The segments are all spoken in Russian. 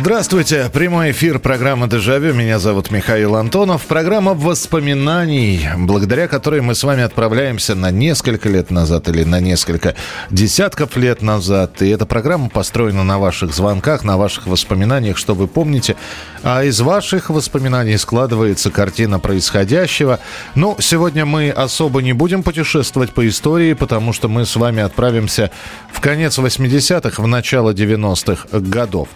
Здравствуйте, прямой эфир программы «Дежавю». Меня зовут Михаил Антонов. Программа воспоминаний, благодаря которой мы с вами отправляемся на несколько лет назад или на несколько десятков лет назад. И эта программа построена на ваших звонках, на ваших воспоминаниях, что вы помните. А из ваших воспоминаний складывается картина происходящего. Ну, сегодня мы особо не будем путешествовать по истории, потому что мы с вами отправимся в конец 80-х, в начало 90-х годов.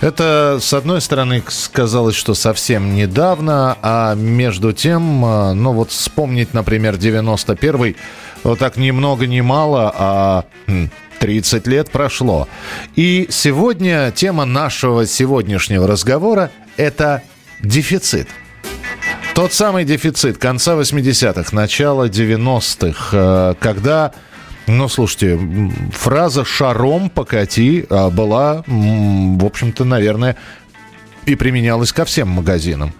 Это, с одной стороны, казалось, что совсем недавно, а между тем, э, ну вот вспомнить, например, 91-й, вот так ни много ни мало, а хм, 30 лет прошло. И сегодня тема нашего сегодняшнего разговора – это дефицит. Тот самый дефицит конца 80-х, начала 90-х, э, когда ну, слушайте, фраза «шаром покати» а, была, в общем-то, наверное, и применялась ко всем магазинам.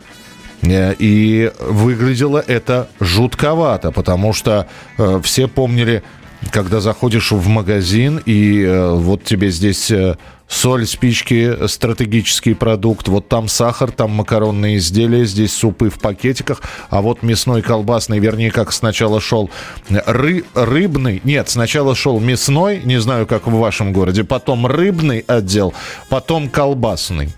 Э, И выглядело это жутковато, потому что э, все помнили, когда заходишь в магазин, и э, вот тебе здесь соль, спички, стратегический продукт, вот там сахар, там макаронные изделия, здесь супы в пакетиках, а вот мясной, колбасный, вернее, как сначала шел ры, рыбный, нет, сначала шел мясной, не знаю, как в вашем городе, потом рыбный отдел, потом колбасный.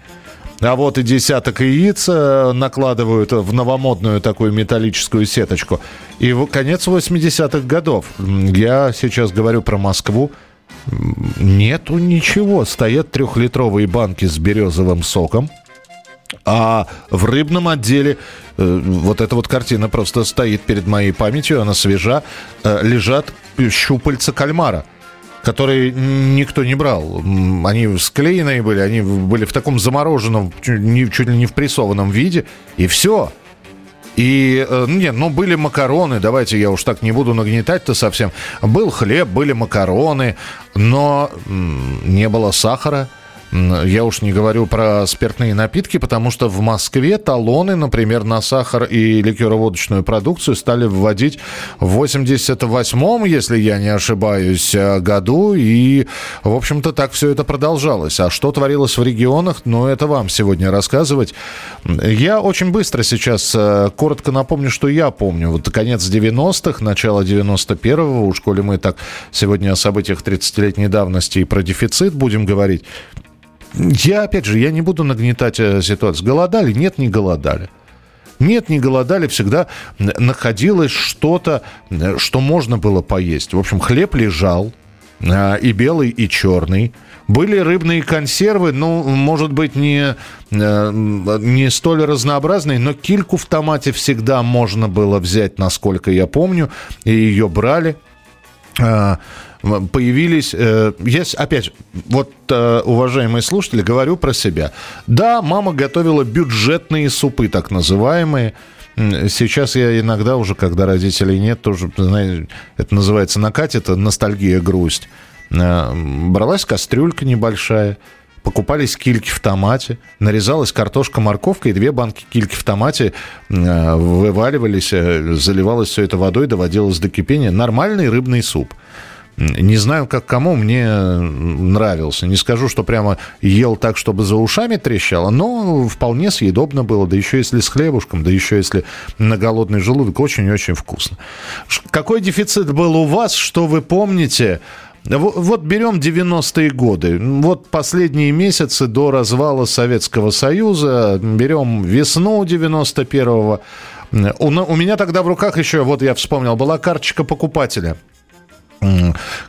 А вот и десяток яиц э, накладывают в новомодную такую металлическую сеточку. И конец 80-х годов. Я сейчас говорю про Москву. Нету ничего. Стоят трехлитровые банки с березовым соком. А в рыбном отделе э, вот эта вот картина просто стоит перед моей памятью, она свежа. Э, лежат щупальца кальмара которые никто не брал. Они склеенные были, они были в таком замороженном, чуть ли не в прессованном виде, и все. И, э, ну, нет, ну, были макароны, давайте я уж так не буду нагнетать-то совсем. Был хлеб, были макароны, но не было сахара. Я уж не говорю про спиртные напитки, потому что в Москве талоны, например, на сахар и ликероводочную продукцию стали вводить в 88-м, если я не ошибаюсь, э, году. И, в общем-то, так все это продолжалось. А что творилось в регионах, ну, это вам сегодня рассказывать. Я очень быстро сейчас э, коротко напомню, что я помню. Вот конец 90-х, начало 91-го, уж коли мы так сегодня о событиях 30-летней давности и про дефицит будем говорить. Я, опять же, я не буду нагнетать э, ситуацию. Голодали? Нет, не голодали. Нет, не голодали, всегда находилось что-то, э, что можно было поесть. В общем, хлеб лежал, а, и белый, и черный. Были рыбные консервы, ну, может быть, не, э, не столь разнообразные, но кильку в томате всегда можно было взять, насколько я помню, и ее брали. Появились, э, есть, опять, вот, э, уважаемые слушатели, говорю про себя. Да, мама готовила бюджетные супы, так называемые. Сейчас я иногда уже, когда родителей нет, тоже, знаете, это называется накатит, ностальгия, грусть. Э, Бралась кастрюлька небольшая, покупались кильки в томате, нарезалась картошка, морковка, и две банки кильки в томате вываливались, заливалось все это водой, доводилось до кипения. Нормальный рыбный суп. Не знаю, как кому, мне нравился. Не скажу, что прямо ел так, чтобы за ушами трещало, но вполне съедобно было. Да еще если с хлебушком, да еще если на голодный желудок. Очень-очень вкусно. Какой дефицит был у вас, что вы помните? Во- Вот берем 90-е годы. Вот последние месяцы до развала Советского Союза. Берем весну 91-го. У, на- у меня тогда в руках еще, вот я вспомнил, была карточка покупателя.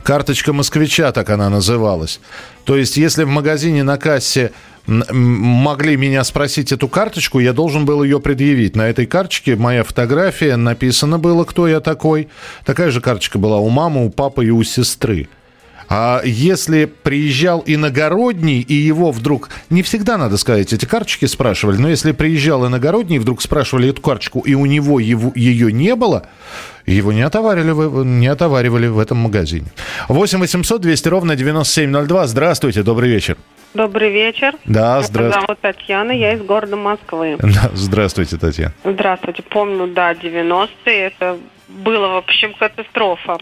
Карточка москвича, так она называлась. То есть, если в магазине на кассе могли меня спросить эту карточку, я должен был ее предъявить. На этой карточке моя фотография, написано было, кто я такой. Такая же карточка была у мамы, у папы и у сестры. А если приезжал иногородний, и его вдруг... Не всегда, надо сказать, эти карточки спрашивали, но если приезжал иногородний, вдруг спрашивали эту карточку, и у него его, ее не было, его не отоваривали, не отоваривали в этом магазине. 8 800 200 ровно 9702. Здравствуйте, добрый вечер. Добрый вечер. Да, здравствуйте. Меня зовут Татьяна, я из города Москвы. Да, здравствуйте, Татьяна. Здравствуйте. Помню, да, 90-е. Это было, в общем, катастрофа.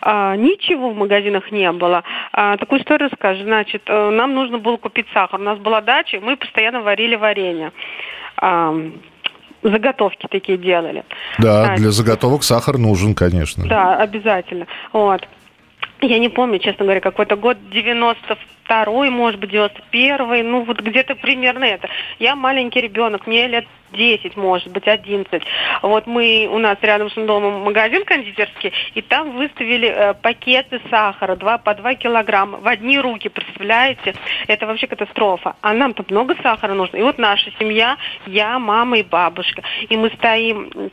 А, ничего в магазинах не было. А, такую историю расскажу. Значит, э, нам нужно было купить сахар. У нас была дача, мы постоянно варили варенье. А, заготовки такие делали. Да, Значит, для заготовок сахар нужен, конечно. Да, обязательно. Вот. Я не помню, честно говоря, какой-то год 92-й, может быть, 91-й, ну вот где-то примерно это. Я маленький ребенок, мне лет 10, может быть, 11. Вот мы, у нас рядом с домом магазин кондитерский, и там выставили э, пакеты сахара 2, по 2 килограмма в одни руки, представляете? Это вообще катастрофа. А нам-то много сахара нужно. И вот наша семья, я, мама и бабушка. И мы стоим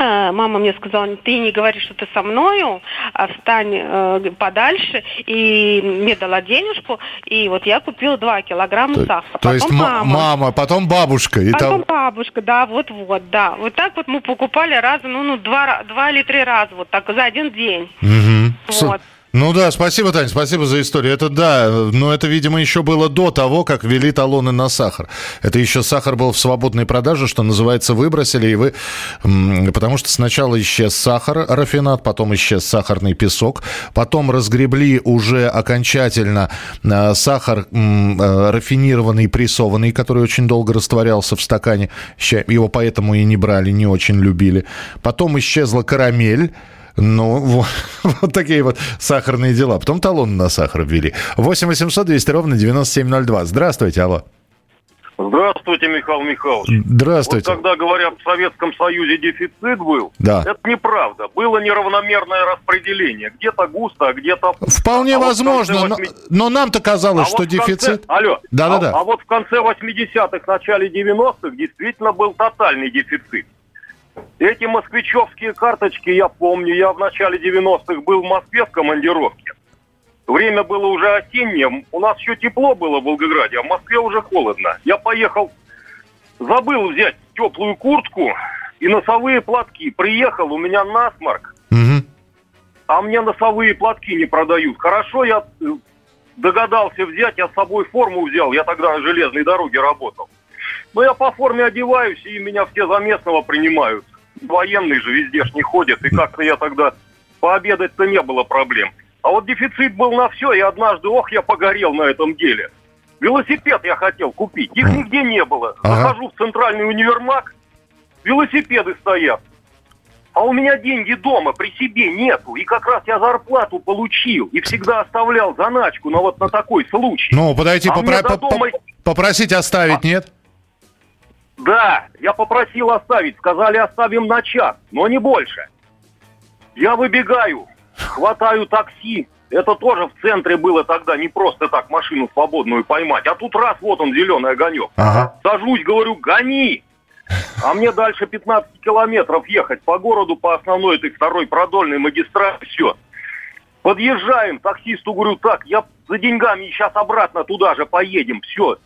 мама мне сказала, ты не говори, что ты со мною, а встань э, подальше. И мне дала денежку, и вот я купила 2 килограмма то, сахара. То есть мама, мама, потом бабушка. И потом там... бабушка, да, вот-вот, да. Вот так вот мы покупали раза, ну, ну два, два или три раза, вот так, за один день. Угу. Вот. Ну да, спасибо, Таня, спасибо за историю. Это да, но это, видимо, еще было до того, как ввели талоны на сахар. Это еще сахар был в свободной продаже, что называется, выбросили, и вы... Потому что сначала исчез сахар, рафинат, потом исчез сахарный песок, потом разгребли уже окончательно а, сахар а, рафинированный, прессованный, который очень долго растворялся в стакане. Его поэтому и не брали, не очень любили. Потом исчезла карамель, ну, вот, вот такие вот сахарные дела. Потом талон на сахар ввели. 8 800 200 ровно 9702. Здравствуйте, алло. Здравствуйте, Михаил Михайлович. Здравствуйте. Вот когда говорят, в Советском Союзе дефицит был, да. это неправда. Было неравномерное распределение. Где-то густо, а где-то... Вполне а возможно, вот 80... но, но нам-то казалось, а что вот дефицит... Конце... Алло. Да-да-да. А, а вот в конце 80-х, начале 90-х действительно был тотальный дефицит. Эти москвичевские карточки, я помню, я в начале 90-х был в Москве в командировке. Время было уже осеннее, у нас еще тепло было в Волгограде, а в Москве уже холодно. Я поехал, забыл взять теплую куртку и носовые платки. Приехал, у меня насморк, угу. а мне носовые платки не продают. Хорошо, я э, догадался взять, я с собой форму взял, я тогда на железной дороге работал. Но я по форме одеваюсь, и меня все за местного принимают. Военные же везде ж не ходят, и как-то я тогда пообедать-то не было проблем. А вот дефицит был на все, и однажды, ох, я погорел на этом деле. Велосипед я хотел купить, их нигде не было. Ага. Захожу в центральный универмаг, велосипеды стоят. А у меня деньги дома при себе нету. И как раз я зарплату получил. И всегда оставлял заначку на вот на такой случай. Ну, подойти а попро- дома... попросить оставить, а... нет? Да, я попросил оставить, сказали оставим на час, но не больше. Я выбегаю, хватаю такси. Это тоже в центре было тогда, не просто так машину свободную поймать. А тут раз, вот он, зеленый огонек. Ага. Сажусь, говорю, гони. А мне дальше 15 километров ехать по городу, по основной этой второй продольной магистрали, все. Подъезжаем, таксисту говорю, так, я за деньгами сейчас обратно туда же поедем, все.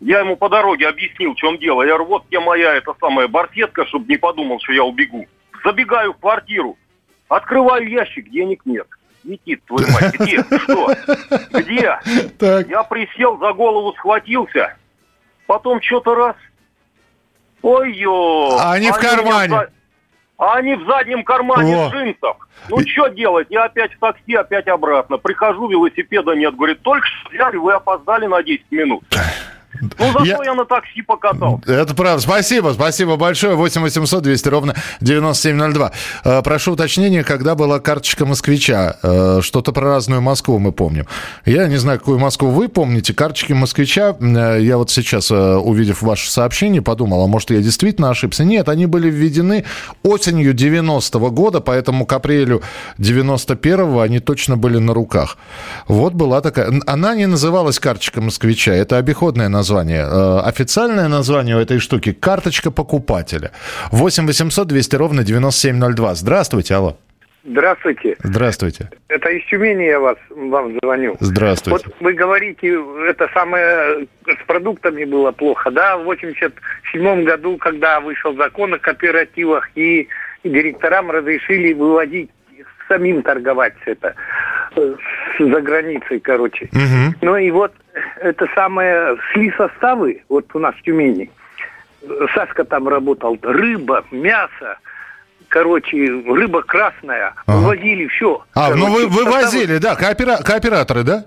Я ему по дороге объяснил, в чем дело. Я говорю, вот где моя эта самая барсетка, чтобы не подумал, что я убегу. Забегаю в квартиру, открываю ящик, денег нет. Летит, твою мать, где? Что? Где? Так. Я присел, за голову схватился, потом что-то раз. Ой-ё! А они, в кармане. За... А они в заднем кармане О. джинсов. Ну, И... что делать? Я опять в такси, опять обратно. Прихожу, велосипеда нет. Говорит, только что взяли, вы опоздали на 10 минут. Ну, зато я... я на такси покатал. Это правда. Спасибо, спасибо большое. 8 800 200 ровно 9702. Э, прошу уточнения, когда была карточка москвича. Э, что-то про разную Москву мы помним. Я не знаю, какую Москву вы помните. Карточки москвича, э, я вот сейчас, увидев ваше сообщение, подумал, а может, я действительно ошибся. Нет, они были введены осенью 90-го года, поэтому к апрелю 91-го они точно были на руках. Вот была такая... Она не называлась карточка москвича, это обиходное название. Э, официальное название у этой штуки – карточка покупателя. 8 800 200 ровно 9702. Здравствуйте, алло. Здравствуйте. Здравствуйте. Это из Тюмени я вас, вам звоню. Здравствуйте. Вот вы говорите, это самое с продуктами было плохо, да? В 87 году, когда вышел закон о кооперативах, и директорам разрешили выводить самим торговать это за границей, короче. Угу. Ну и вот это самое, шли составы, вот у нас в Тюмени, Сашка там работал, рыба, мясо, короче, рыба красная, Ага. вывозили все. А, ну вы вывозили, да, коопера- кооператоры, да?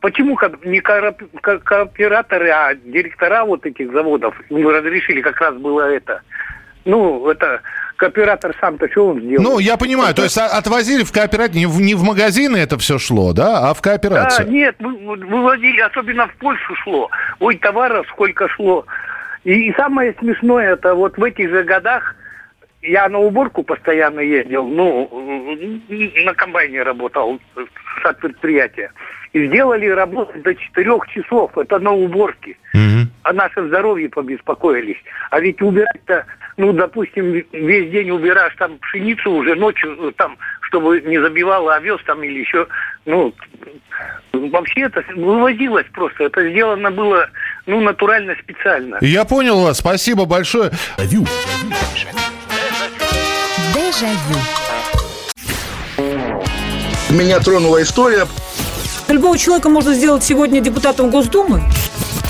Почему не кооп- ко- кооператоры, а директора вот этих заводов им разрешили, как раз было это. Ну, это кооператор сам-то что он сделал? Ну, я понимаю, то есть а- отвозили в кооператив, не в, не в магазины это все шло, да, а в Да, кооперацию. нет, вы- вы- вывозили, особенно в Польшу шло. Ой, товаров сколько шло. И, и самое смешное, это вот в этих же годах я на уборку постоянно ездил, ну, на комбайне работал с предприятия. И сделали работу до четырех часов, это на уборке. Мгм. О нашем здоровье побеспокоились. А ведь убирать-то, ну, допустим, весь день убираешь там пшеницу уже ночью, э, там, чтобы не забивало овес там или еще, ну, вообще это вывозилось просто. Это сделано было, ну, натурально, специально. Я понял вас, спасибо большое. Дежавю. Дежавю. Меня тронула история. Любого человека можно сделать сегодня депутатом Госдумы.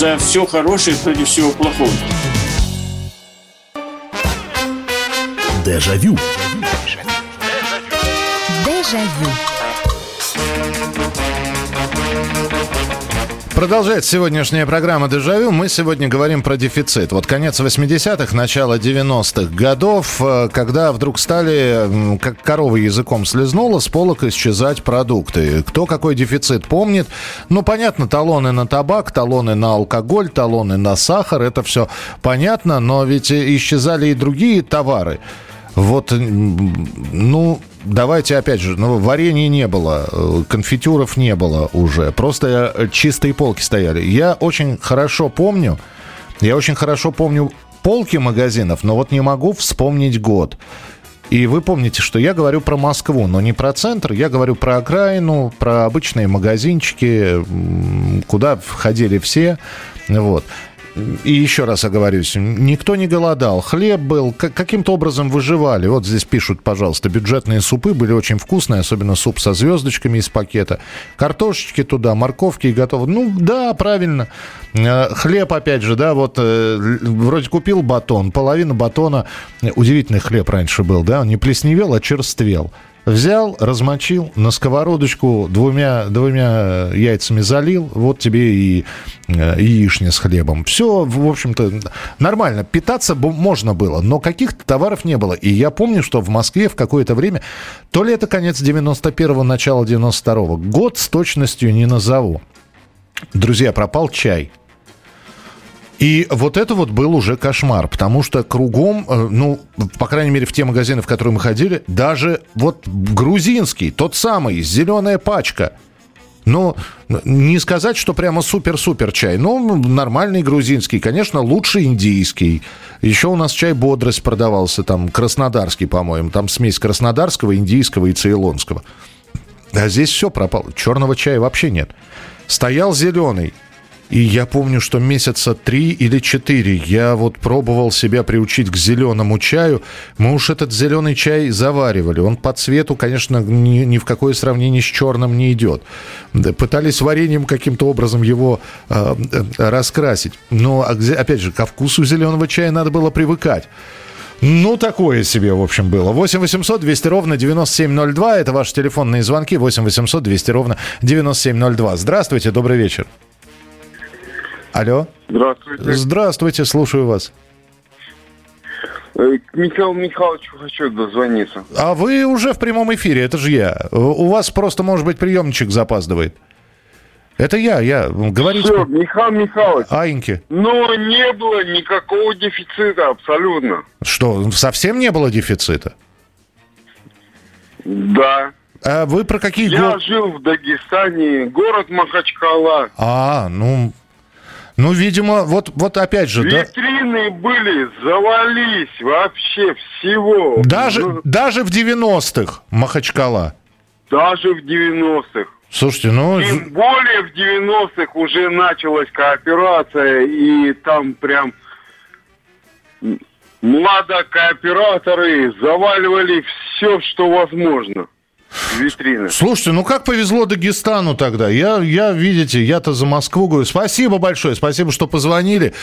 За все хорошее против всего плохого. Дежавю. Дежавю. Продолжается сегодняшняя программа «Дежавю». Мы сегодня говорим про дефицит. Вот конец 80-х, начало 90-х годов, э, когда вдруг стали, как корова языком слезнула, с полок исчезать продукты. Кто какой дефицит помнит? Ну, понятно, талоны на табак, талоны на алкоголь, талоны на сахар, это все понятно, но ведь исчезали и другие товары. Вот, ну, давайте опять же, ну, варенья не было, э, конфитюров не было уже, просто э, чистые полки стояли. Я очень хорошо помню, я очень хорошо помню полки магазинов, но вот не могу вспомнить год. И вы помните, что я говорю про Москву, но не про центр, я говорю про окраину, про обычные магазинчики, куда входили все. Вот. И еще раз оговорюсь, никто не голодал, хлеб был, как- каким-то образом выживали. Вот здесь пишут, пожалуйста, бюджетные супы были очень вкусные, особенно суп со звездочками из пакета. Картошечки туда, морковки и готово. Ну да, правильно. Э, Хлеб, опять же, да, вот э, вроде купил батон, половина батона, удивительный хлеб раньше был, да, он не плесневел, а черствел. Взял, размочил, на сковородочку двумя, двумя яйцами залил, вот тебе и э, яичня с хлебом. Все, в общем-то, нормально. Питаться можно было, но каких-то товаров не было. И я помню, что в Москве в какое-то время, то ли это конец 91-го, начало 92-го, год с точностью не назову. Друзья, пропал чай. И вот это вот был уже кошмар, потому что кругом, э, ну, по крайней мере, в те магазины, в которые мы ходили, даже вот грузинский, тот самый, зеленая пачка. Ну, не сказать, что прямо супер-супер чай. Ну, нормальный грузинский, конечно, лучше индийский. Еще у нас чай «Бодрость» продавался, там, краснодарский, по-моему. Там смесь краснодарского, индийского и цейлонского. А здесь все пропало. Черного чая вообще нет. Стоял зеленый. И я помню, что месяца три или четыре я вот пробовал себя приучить к зеленому чаю. Мы уж этот зеленый чай заваривали. Он по цвету, конечно, ни, ни в какое сравнение с черным не идет. Пытались вареньем каким-то образом его э, э, раскрасить. Но, а опять же, ко вкусу зеленого чая надо было привыкать. Ну, такое себе, в общем, было. 8 800 200 ровно 9702. Это ваши телефонные звонки. 8 800 200 ровно 9702. Здравствуйте, добрый вечер. Алло. Здравствуйте. Здравствуйте, слушаю вас. Э, К Михаилу Михайловичу хочу дозвониться. А вы уже в прямом эфире, это же я. У вас просто, может быть, приемничек запаздывает. Это я, я. Говорите. Все, Михаил Михайлович. Аиньки. Но не было никакого дефицита абсолютно. Что, совсем не было дефицита? Да. А вы про какие Я жил в Дагестане, город Махачкала. А, ну... Ну, видимо, вот, вот опять же, да? Витрины были, завались вообще всего. Даже, Ну, даже в 90-х Махачкала. Даже в 90-х. Слушайте, ну... Тем более в 90-х уже началась кооперация, и там прям младокооператоры заваливали все, что возможно. Витрины. Слушайте, ну как повезло Дагестану тогда? Я, я видите, я-то за Москву говорю. Спасибо большое, спасибо, что позвонили.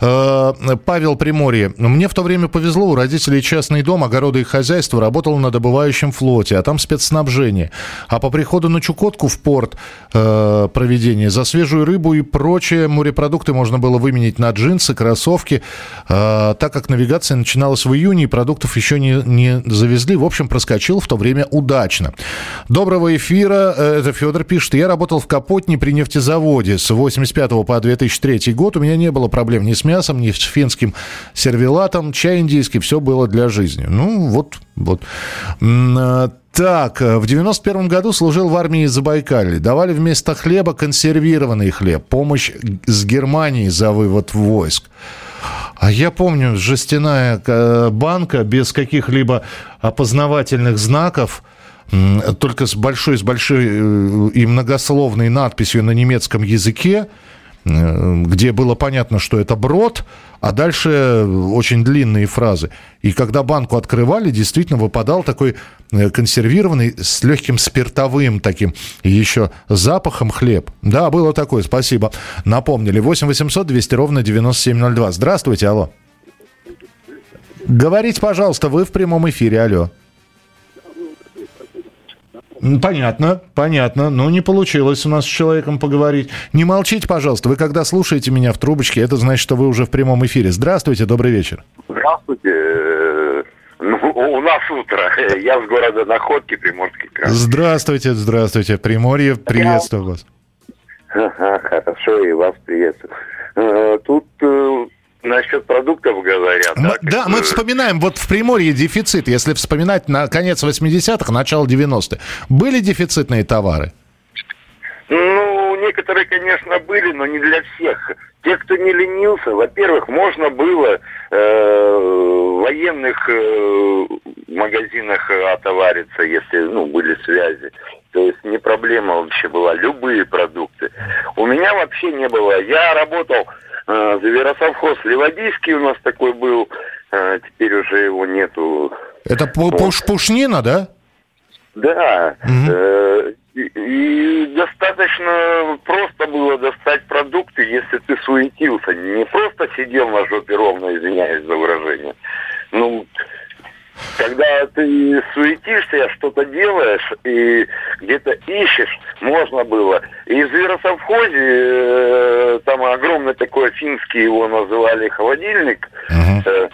Э, Павел Приморье. Мне в то время повезло, у родителей частный дом, огороды и хозяйство, работал на добывающем флоте, а там спецснабжение. А по приходу на Чукотку в порт э, проведение за свежую рыбу и прочие морепродукты можно было выменить на джинсы, кроссовки. Э, так как навигация начиналась в июне, и продуктов еще не, не завезли, в общем, проскочил в то время удачно. Доброго эфира. Э, Это Федор пишет. Я работал в Капотне при нефтезаводе с 85 по 2003 год. У меня не было проблем ни с мясом, ни с финским сервелатом. Чай индийский. Все было для жизни. Ну, вот, вот. Э, Так, э, в 91 году служил в армии Забайкалья. Давали вместо хлеба консервированный хлеб. Помощь с Германии за вывод войск. А я помню, жестяная банка без каких-либо опознавательных знаков, только с большой, с большой э, и многословной надписью на немецком языке, э, где было понятно, что это брод, а дальше очень длинные фразы. И когда банку открывали, действительно выпадал такой э, консервированный с легким спиртовым таким еще запахом хлеб. Да, было такое, спасибо. Напомнили. 8 800 200 ровно 9702. Здравствуйте, алло. Говорите, пожалуйста, вы в прямом эфире, алло. Понятно, понятно. Ну, не получилось у нас с человеком поговорить. Не молчите, пожалуйста. Вы когда слушаете меня в трубочке, это значит, что вы уже в прямом эфире. Здравствуйте, добрый вечер. Здравствуйте. Э, Ну, у нас утро. Я с города Находки, Приморский край. Здравствуйте, здравствуйте. Приморье, приветствую вас. Ага, Хорошо, и вас приветствую. Э, Тут э, насчет продуктов говорят. М- да, Да, мы бы- вспоминаем, вот в Приморье дефицит, если вспоминать на конец 80-х, начало 90-х. Были дефицитные товары? Ну, некоторые, конечно, были, но не для всех. Те, кто не ленился, во-первых, можно было э, в военных э, магазинах э, отовариться, если ну, были связи. То есть не проблема вообще была. Любые продукты. У меня вообще не было. Я работал э, за веросовхоз Ливадийский у нас такой был. Э, теперь уже его нету. Это пу- пуш- пушнина, да? Да. Э, и, и достаточно просто было достать продукты, если ты суетился. Не просто сидел на жопе ровно, извиняюсь за выражение. Ну, когда ты суетишься, что-то делаешь и где-то ищешь, можно было. И в зверосовхозе, э, там огромный такой финский его называли холодильник, э,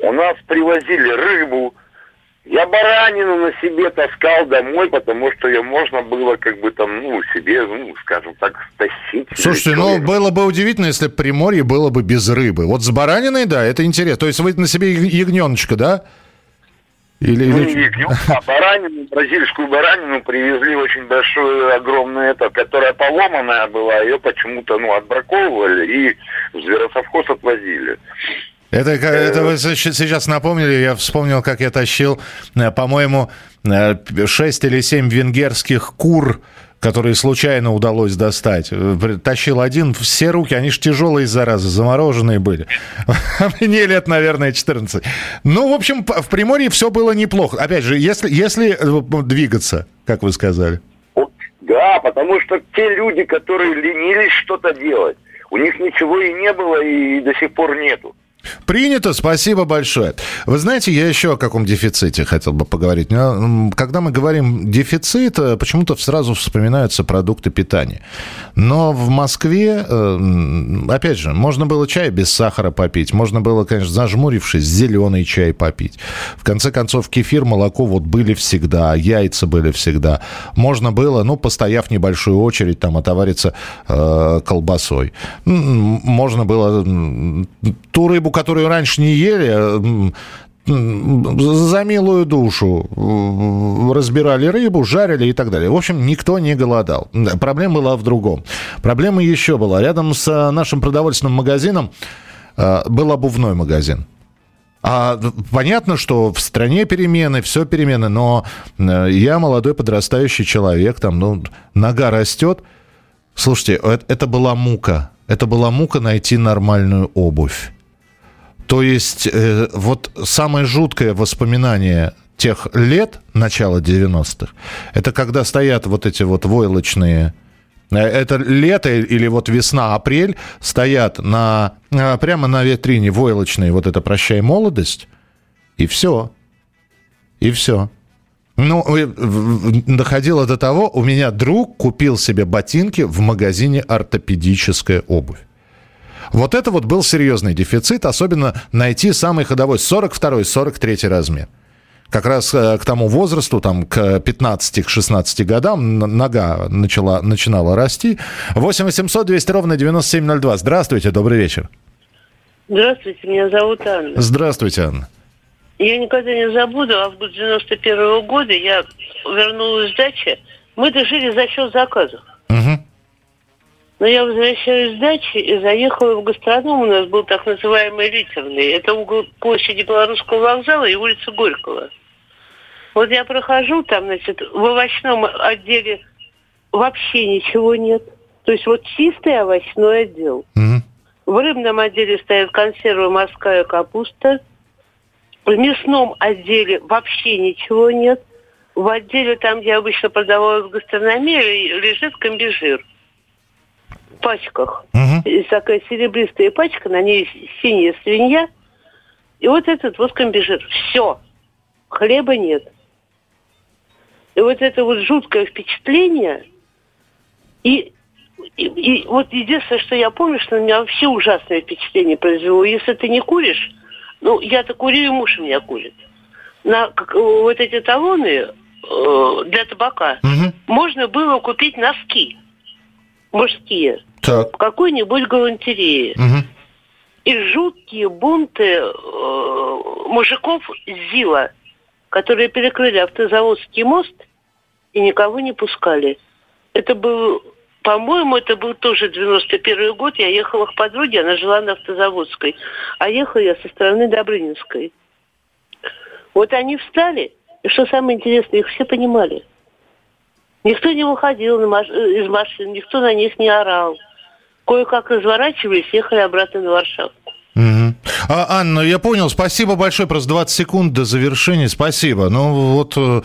у нас привозили рыбу, я баранину на себе таскал домой, потому что ее можно было как бы там, ну, себе, ну, скажем так, стащить. Слушайте, ну было бы удивительно, если бы Приморье было бы без рыбы. Вот с бараниной, да, это интересно. То есть вы на себе ягненочка, да? Или, Ну, или- не ягнёнка, а баранину, бразильскую баранину привезли очень большую, огромную, это, которая поломанная была, ее почему-то, ну, отбраковывали и в зверосовхоз отвозили. Это, это вы щ- сейчас напомнили, я вспомнил, как я тащил, э, по-моему, 6 или 7 венгерских кур, которые случайно удалось достать. Э, Тащил один, все руки, они же тяжелые, заразы, замороженные были. Мне лет, наверное, 14. Ну, в общем, в Приморье все было неплохо. Опять же, если, если э, двигаться, как вы сказали. Да, потому что те люди, которые ленились что-то делать, у них ничего и не было, и до сих пор нету. Принято, спасибо большое. Вы знаете, я еще о каком дефиците хотел бы поговорить. Когда мы говорим дефицит, э, почему-то сразу вспоминаются продукты питания. Но в Москве, э, опять же, можно было чай без сахара попить, можно было, конечно, зажмурившись, зеленый чай попить. В конце концов, кефир, молоко вот были всегда, яйца были всегда. Можно было, ну, постояв небольшую очередь, там, отовариться э, колбасой. Можно было ту рыбу, которую раньше не ели, за милую душу разбирали рыбу, жарили и так далее. В общем, никто не голодал. Проблема была в другом. Проблема еще была. Рядом с э, нашим продовольственным магазином э, был обувной магазин. А понятно, что в стране перемены, все перемены, но э, я молодой подрастающий человек, там, ну, нога растет. Слушайте, это была мука. Это была мука найти нормальную обувь. То есть э, вот самое жуткое воспоминание тех лет, начала 90-х, это когда стоят вот эти вот войлочные э, это лето или вот весна, апрель, стоят на, э, прямо на витрине войлочные, вот это «Прощай, молодость», и все. И все. Ну, э, доходило до того, у меня друг купил себе ботинки в магазине «Ортопедическая обувь». Вот это вот был серьезный дефицит, особенно найти самый ходовой 42-43 размер. Как раз э, к тому возрасту, там, к 15-16 годам нога начала, начинала расти. 8 800 200 ровно 9702. Здравствуйте, добрый вечер. Здравствуйте, меня зовут Анна. Здравствуйте, Анна. Я никогда не забуду, август 91 -го года я вернулась с дачи. Мы дожили за счет заказов. Но я возвращаюсь с дачи и заехала в гастроном. У нас был так называемый литерный. Это угол площади Белорусского вокзала и улица Горького. Вот я прохожу там, значит, в овощном отделе вообще ничего нет. То есть вот чистый овощной отдел. Mm-hmm. В рыбном отделе стоят консервы морская капуста. В мясном отделе вообще ничего нет. В отделе, там, где обычно продавалась гастрономия, лежит комбижир пачках. Угу. Есть такая серебристая пачка, на ней синяя свинья. И вот этот вот комбижир. Все. Хлеба нет. И вот это вот жуткое впечатление. И, и, и вот единственное, что я помню, что на меня вообще ужасное впечатление произвело. Если ты не куришь, ну, я-то курю, и муж у меня курит. На как, вот эти талоны э, для табака угу. можно было купить носки мужские так. в какой-нибудь галантерее. Угу. И жуткие бунты э, мужиков ЗИЛа, которые перекрыли автозаводский мост и никого не пускали. Это был, по-моему, это был тоже 91 год. Я ехала к подруге, она жила на автозаводской. А ехала я со стороны Добрынинской. Вот они встали, и что самое интересное, их все понимали. Никто не выходил маш... из машин, никто на них не орал кое-как разворачивались, ехали обратно на Варшаву. Угу. А, Анна, я понял. Спасибо большое. Просто 20 секунд до завершения. Спасибо. Ну, вот э,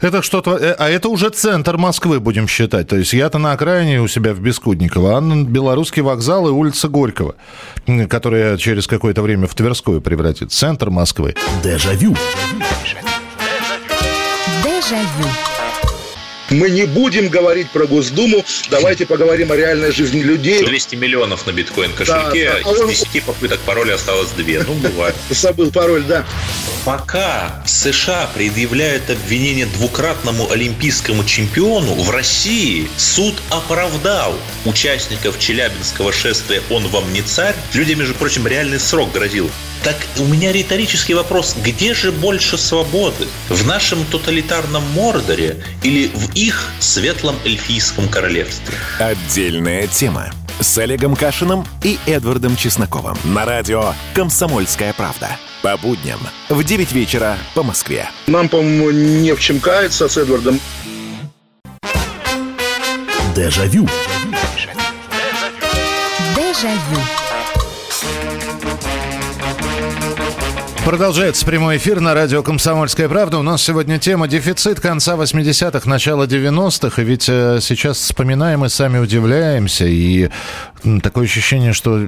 это что-то... Э, а это уже центр Москвы, будем считать. То есть я-то на окраине у себя в Бескудниково, а на Белорусский вокзал и улица Горького, которая через какое-то время в Тверскую превратит. Центр Москвы. Дежавю. Дежавю. Мы не будем говорить про Госдуму, давайте поговорим о реальной жизни людей. 200 миллионов на биткоин кошельке, да, да. из 10 попыток пароля осталось 2. Ну, бывает. Забыл пароль, да. Пока США предъявляют обвинение двукратному олимпийскому чемпиону, в России суд оправдал участников Челябинского шествия «Он вам не царь». Людям, между прочим, реальный срок грозил. Так у меня риторический вопрос. Где же больше свободы? В нашем тоталитарном Мордоре или в их светлом эльфийском королевстве? Отдельная тема. С Олегом Кашиным и Эдвардом Чесноковым. На радио «Комсомольская правда». По будням в 9 вечера по Москве. Нам, по-моему, не в чем каяться с Эдвардом. Дежавю. Дежавю. Продолжается прямой эфир на радио «Комсомольская правда». У нас сегодня тема «Дефицит конца 80-х, начала 90-х». И ведь э, сейчас вспоминаем и сами удивляемся. И такое ощущение, что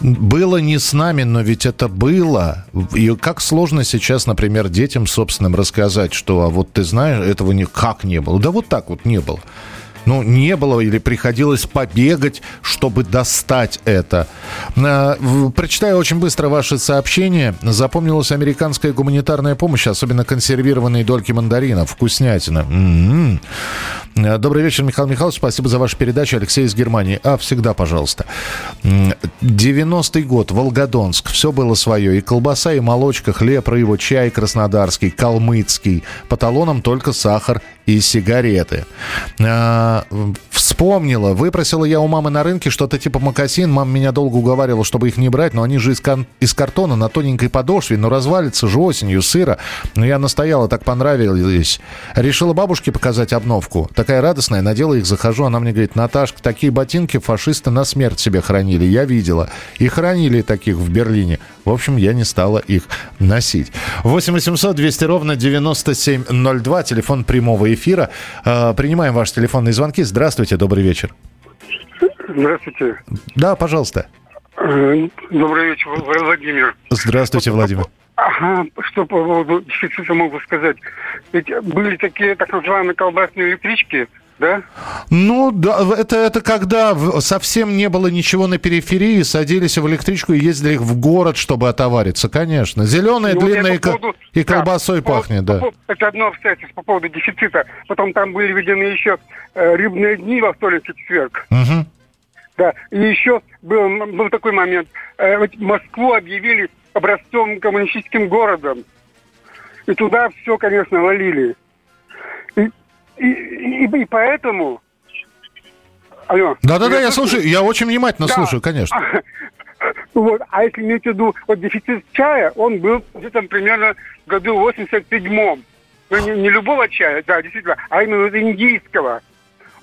было не с нами, но ведь это было. И как сложно сейчас, например, детям собственным рассказать, что а вот ты знаешь, этого никак не было. Да вот так вот не было ну, не было или приходилось побегать, чтобы достать это. Э, прочитаю очень быстро ваши сообщения. Запомнилась американская гуманитарная помощь, особенно консервированные дольки мандаринов. Вкуснятина. М-м-м. Добрый вечер, Михаил Михайлович. Спасибо за вашу передачу. Алексей из Германии. А, всегда, пожалуйста. 90-й год, Волгодонск. Все было свое. И колбаса, и молочка, хлеб, рыба, чай краснодарский, калмыцкий. По талонам только сахар и сигареты. А, вспомнила, выпросила я у мамы на рынке что-то типа макасин. Мама меня долго уговаривала, чтобы их не брать, но они же из, кон- из картона на тоненькой подошве, но развалится же осенью, сыро. Но я настояла, так понравились. Решила бабушке показать обновку. Такая радостная, надела их, захожу, она мне говорит, Наташка, такие ботинки фашисты на смерть себе хранили. Я видела. И хранили таких в Берлине. В общем, я не стала их носить. 8 800 200 ровно 9702, телефон прямого эфира. А, принимаем ваши телефонные звонки. Здравствуйте, добрый вечер. Здравствуйте. Да, пожалуйста. Э, Добрый вечер, Владимир. Здравствуйте, Владимир. Ага, что по поводу дефицита могу сказать. Ведь были такие так называемые колбасные электрички, да? Ну, да, это, это когда совсем не было ничего на периферии, садились в электричку и ездили в город, чтобы отовариться, конечно. Зеленая, вот длинная по поводу- и да, колбасой по- пахнет, по да. поводу- Это одно обстоятельство по поводу дефицита. Потом там были введены еще рыбные дни во вторник и четверг. Мгм. Да, и еще был, был такой момент. Э, Москву объявили образцовым коммунистическим городом. И туда все, конечно, валили. И, и, и- и поэтому... Алло. Да-да-да, я слушаю, я очень внимательно Да. слушаю, конечно. Вот. А если иметь в виду вот дефицит чая, он был где-то примерно в году 87-м. Ну, не, не любого чая, да, действительно, а именно индийского.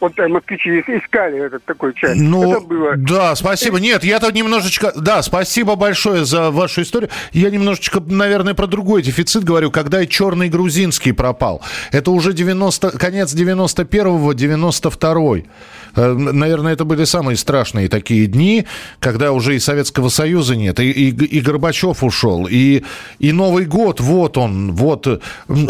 Вот э, москвичи искали этот такой чай. Ну, Это было. да, спасибо. Нет, я-то немножечко... Да, спасибо большое за вашу историю. Я немножечко, наверное, про другой дефицит говорю, когда и черный грузинский пропал. Это уже 90... конец 91-го, 92-й. Э, Наверное, это были самые страшные такие дни, когда уже и Советского Союза нет, и, и, и Горбачев ушел, и, и Новый год, вот он, вот.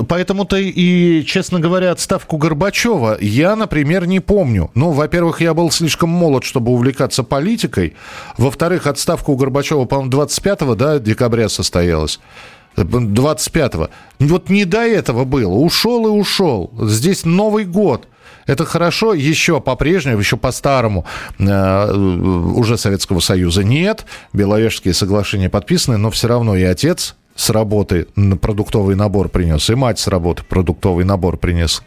Поэтому-то и, честно говоря, отставку Горбачева я, например, не помню. Ну, во-первых, я был слишком молод, чтобы увлекаться политикой. Во-вторых, отставка у Горбачева, по-моему, 25 да, декабря состоялась. 25-го. Вот не до этого было. Ушел и ушел. Здесь Новый год. Это хорошо, еще по-прежнему, еще по-старому э, уже Советского Союза нет. Беловежские соглашения подписаны, но все равно и отец с работы продуктовый набор принес, и мать с работы продуктовый набор принес.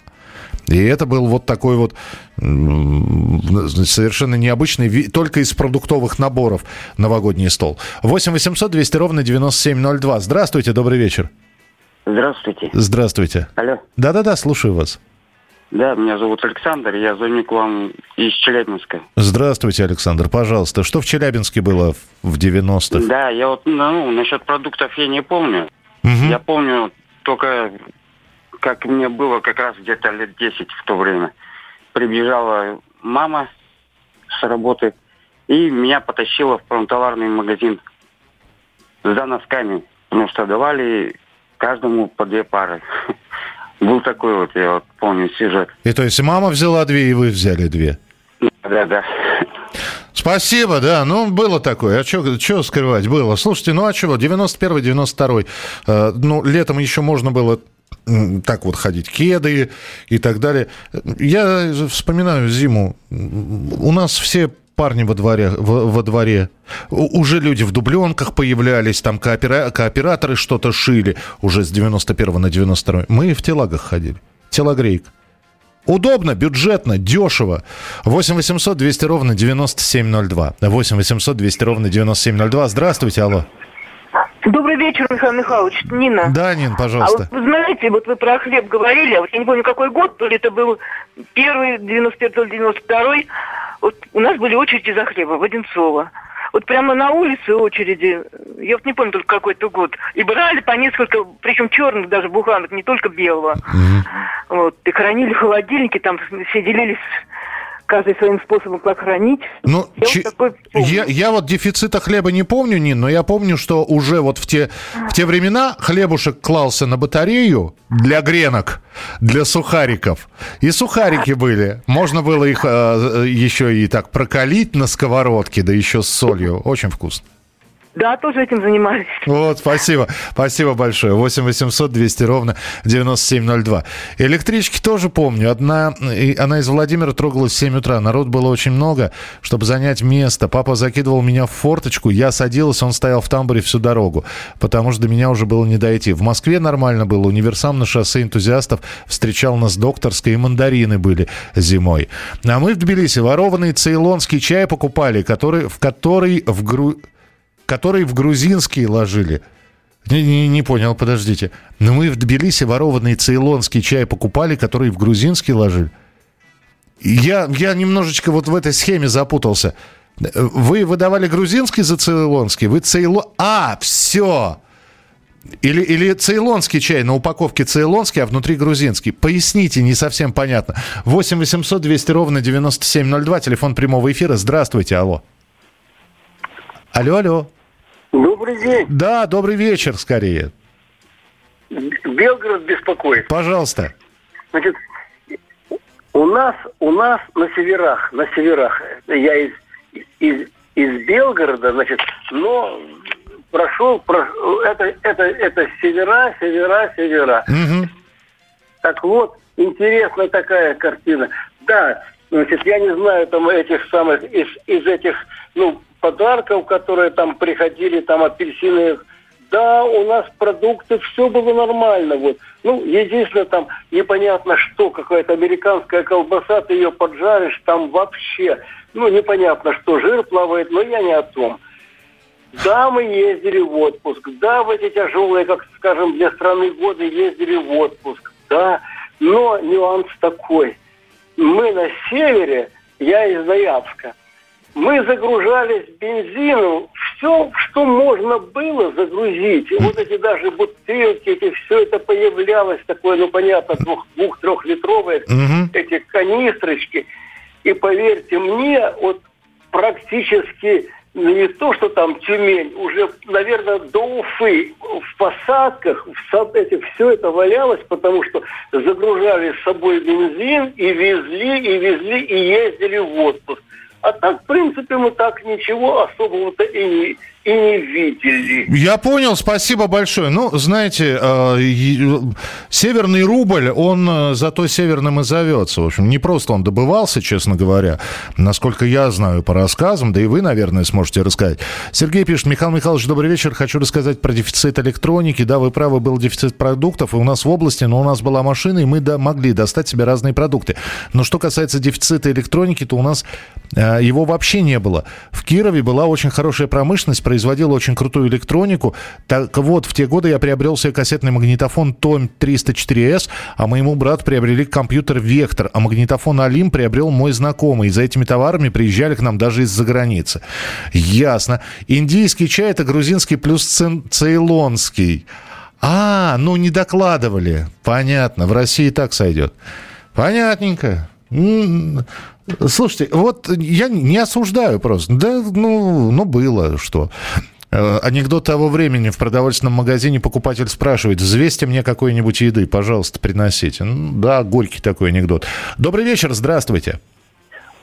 И это был вот такой вот совершенно необычный, только из продуктовых наборов новогодний стол. 8 800 200 ровно 9702. Здравствуйте, добрый вечер. Здравствуйте. Здравствуйте. Алло. Да-да-да, слушаю вас. Да, меня зовут Александр, я звоню к вам из Челябинска. Здравствуйте, Александр. Пожалуйста, что в Челябинске было в 90-х? Да, я вот, ну, насчет продуктов я не помню. Я помню только, как мне было как раз где-то лет 10 в то время. Прибежала мама с работы и меня потащила в промтоварный магазин за носками. Потому что давали каждому по две пары. Был такой вот, я вот помню, сюжет. И то есть мама взяла две, и вы взяли две? Да, да. Спасибо, да, ну, было такое. А что скрывать? Было. Слушайте, ну, а чего? 91-й, 92-й. Э, ну, летом еще можно было так вот ходить, кеды и так далее. Я вспоминаю зиму. У нас все парни во дворе, во, во дворе. Уже люди в дубленках появлялись, там коопера- кооператоры что-то шили уже с 91 на 92 Мы в телагах ходили. Телогрейка. Удобно, бюджетно, дешево. 8 800 200 ровно 9702. 8 800 200 ровно 9702. Здравствуйте, алло. Добрый вечер, Михаил Михайлович. Нина. Да, Нин, А пожалуйста. вот вы знаете, вот вы про хлеб говорили, а вот я не помню, какой год, то ли это был первый, 91 то ли 92 Вот у нас были очереди за хлебом в Одинцово. вот прямо на улице очереди, я вот не помню только какой-то год, и брали по несколько, причем черных даже буханок, не только белого. Вот, и хранили в холодильнике, там все делились каждый своим способом как хранить. Ну, я, чи- вот такой помню. я, я вот дефицита хлеба не помню, Нин, но я помню, что уже вот в те, в те времена хлебушек клался на батарею для гренок, для сухариков. И сухарики были. Можно было их э, еще и так прокалить на сковородке, да еще с солью. Очень вкусно. Да, тоже этим занимались. Вот, спасибо. Спасибо большое. 8 800 200 ровно 9702. Электрички тоже помню. Одна, она из Владимира трогалась в 7 утра. Народ было очень много, чтобы занять место. Папа закидывал меня в форточку. Я садилась, он стоял в тамбуре всю дорогу, потому что до меня уже было не дойти. В Москве нормально было. Универсам на шоссе энтузиастов встречал нас докторской, и мандарины были зимой. А мы в Тбилиси ворованный цейлонский чай покупали, который, в который в гру который в грузинский ложили. Не, не, не понял, подождите. Но мы в Тбилиси ворованный цейлонский чай покупали, который в грузинский ложили. Я, я немножечко вот в этой схеме запутался. Вы выдавали грузинский за цейлонский? Вы цейло... А, все! Или, или цейлонский чай на упаковке цейлонский, а внутри грузинский. Поясните, не совсем понятно. 8 800 200 ровно 9702, телефон прямого эфира. Здравствуйте, алло. Алло, алло. Добрый день. Да, добрый вечер, скорее. Белгород беспокоит. Пожалуйста. Значит, у нас, у нас на северах, на северах, я из, из, из Белгорода, значит, но прошел, про- это, это, это севера, севера, севера. Так вот, интересная такая картина. Да, значит, я не знаю там этих самых, из, из этих, ну, подарков, которые там приходили, там апельсины. Да, у нас продукты, все было нормально. Вот. Ну, единственное, там непонятно что, какая-то американская колбаса, ты ее поджаришь, там вообще, ну, непонятно что, жир плавает, но я не о том. Да, мы ездили в отпуск. Да, в эти тяжелые, как скажем, для страны годы ездили в отпуск. Да, но нюанс такой. Мы на севере, я из Ноябрьска, мы загружались бензином, все, что можно было загрузить. И вот эти даже бутылки, эти, все это появлялось такое, ну понятно, двух, двух-трехлитровые эти канистрочки. И поверьте мне, вот практически ну, не то, что там Тюмень, уже, наверное, до Уфы в посадках, в сад этих все это валялось, потому что загружали с собой бензин и везли, и везли, и ездили в отпуск. А так, в принципе, мы так ничего особого-то и не, и не видели. Я понял, спасибо большое. Ну, знаете, э, и- северный рубль, он э, зато северным и зовется. В общем, не просто он добывался, честно говоря, насколько я знаю по рассказам, да и вы, наверное, сможете рассказать. Сергей пишет, Михаил Михайлович, добрый вечер. Хочу рассказать про дефицит электроники. Да, вы правы, был дефицит продуктов, и у нас в области, но у нас была машина, и мы да, могли достать себе разные продукты. Но что касается дефицита электроники, то у нас э, его вообще не было. В Кирове была очень хорошая промышленность, производила очень крутую электронику. Так вот, в те годы я приобрел себе кассетный магнитофон Том 304S, а моему брату приобрели компьютер Вектор, а магнитофон Алим приобрел мой знакомый. И за этими товарами приезжали к нам даже из-за границы. Ясно. Индийский чай – это грузинский плюс цейлонский. А, ну не докладывали. Понятно, в России так сойдет. Понятненько. Слушайте, вот я не осуждаю просто. Да, ну, ну было что. Э, Анекдот того времени. В продовольственном магазине покупатель спрашивает, взвесьте мне какой-нибудь еды, пожалуйста, приносите. Ну, да, горький такой анекдот. Добрый вечер, здравствуйте.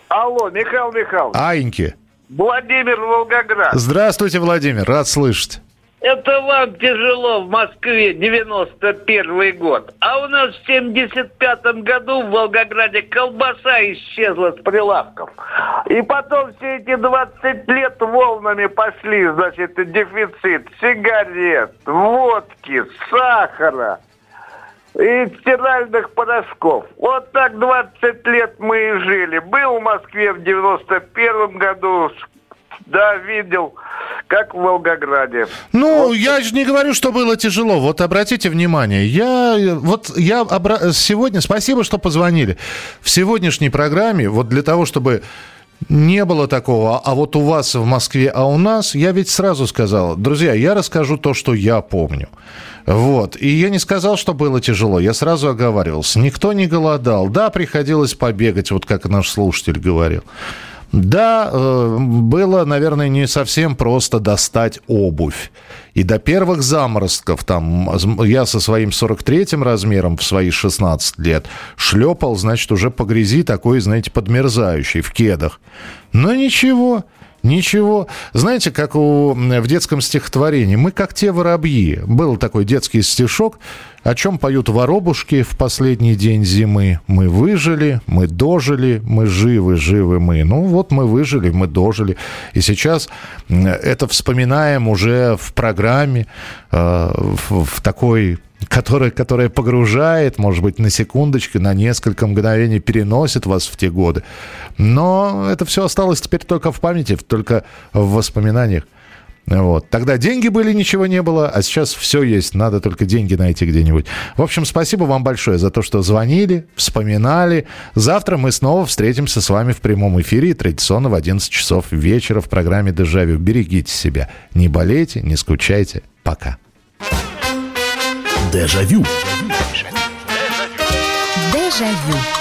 Алло, Михаил Михайлович. Аиньки. Владимир Волгоград. Здравствуйте, Владимир, рад слышать. Это вам тяжело в Москве, 91 год. А у нас в 75 году в Волгограде колбаса исчезла с прилавков. И потом все эти 20 лет волнами пошли, значит, дефицит сигарет, водки, сахара и стиральных порошков. Вот так 20 лет мы и жили. Был в Москве в 91 году, да, видел, как в Волгограде. Ну, я же не говорю, что было тяжело. Вот обратите внимание, я вот я обра- сегодня, спасибо, что позвонили. В сегодняшней программе, вот для того, чтобы Не было такого. А вот у вас в Москве, а у нас, я ведь сразу сказал, друзья, я расскажу то, что я помню. Вот. И я не сказал, что было тяжело. Я сразу оговаривался. Никто не голодал. Да, приходилось побегать, вот как наш слушатель говорил. Да, э, было, наверное, не совсем просто достать обувь. И до первых заморозков, там, я со своим 43-м размером в свои 16 лет шлепал, значит, уже по грязи такой, знаете, подмерзающий в кедах. Но ничего, Ничего. Знаете, как у, в детском стихотворении «Мы как те воробьи». Был такой детский стишок, о чем поют воробушки в последний день зимы. Мы выжили, мы дожили, мы живы, живы мы. Ну вот мы выжили, мы дожили. И сейчас это вспоминаем уже в программе, э, в, в такой которая, которая погружает, может быть, на секундочку, на несколько мгновений переносит вас в те годы. Но это все осталось теперь только в памяти, только в воспоминаниях. Вот. Тогда деньги были, ничего не было, а сейчас все есть, надо только деньги найти где-нибудь. В общем, спасибо вам большое за то, что звонили, вспоминали. Завтра мы снова встретимся с вами в прямом эфире, традиционно в 11 часов вечера в программе «Дежавю». Берегите себя, не болейте, не скучайте. Пока. Дежавю. Дежавю.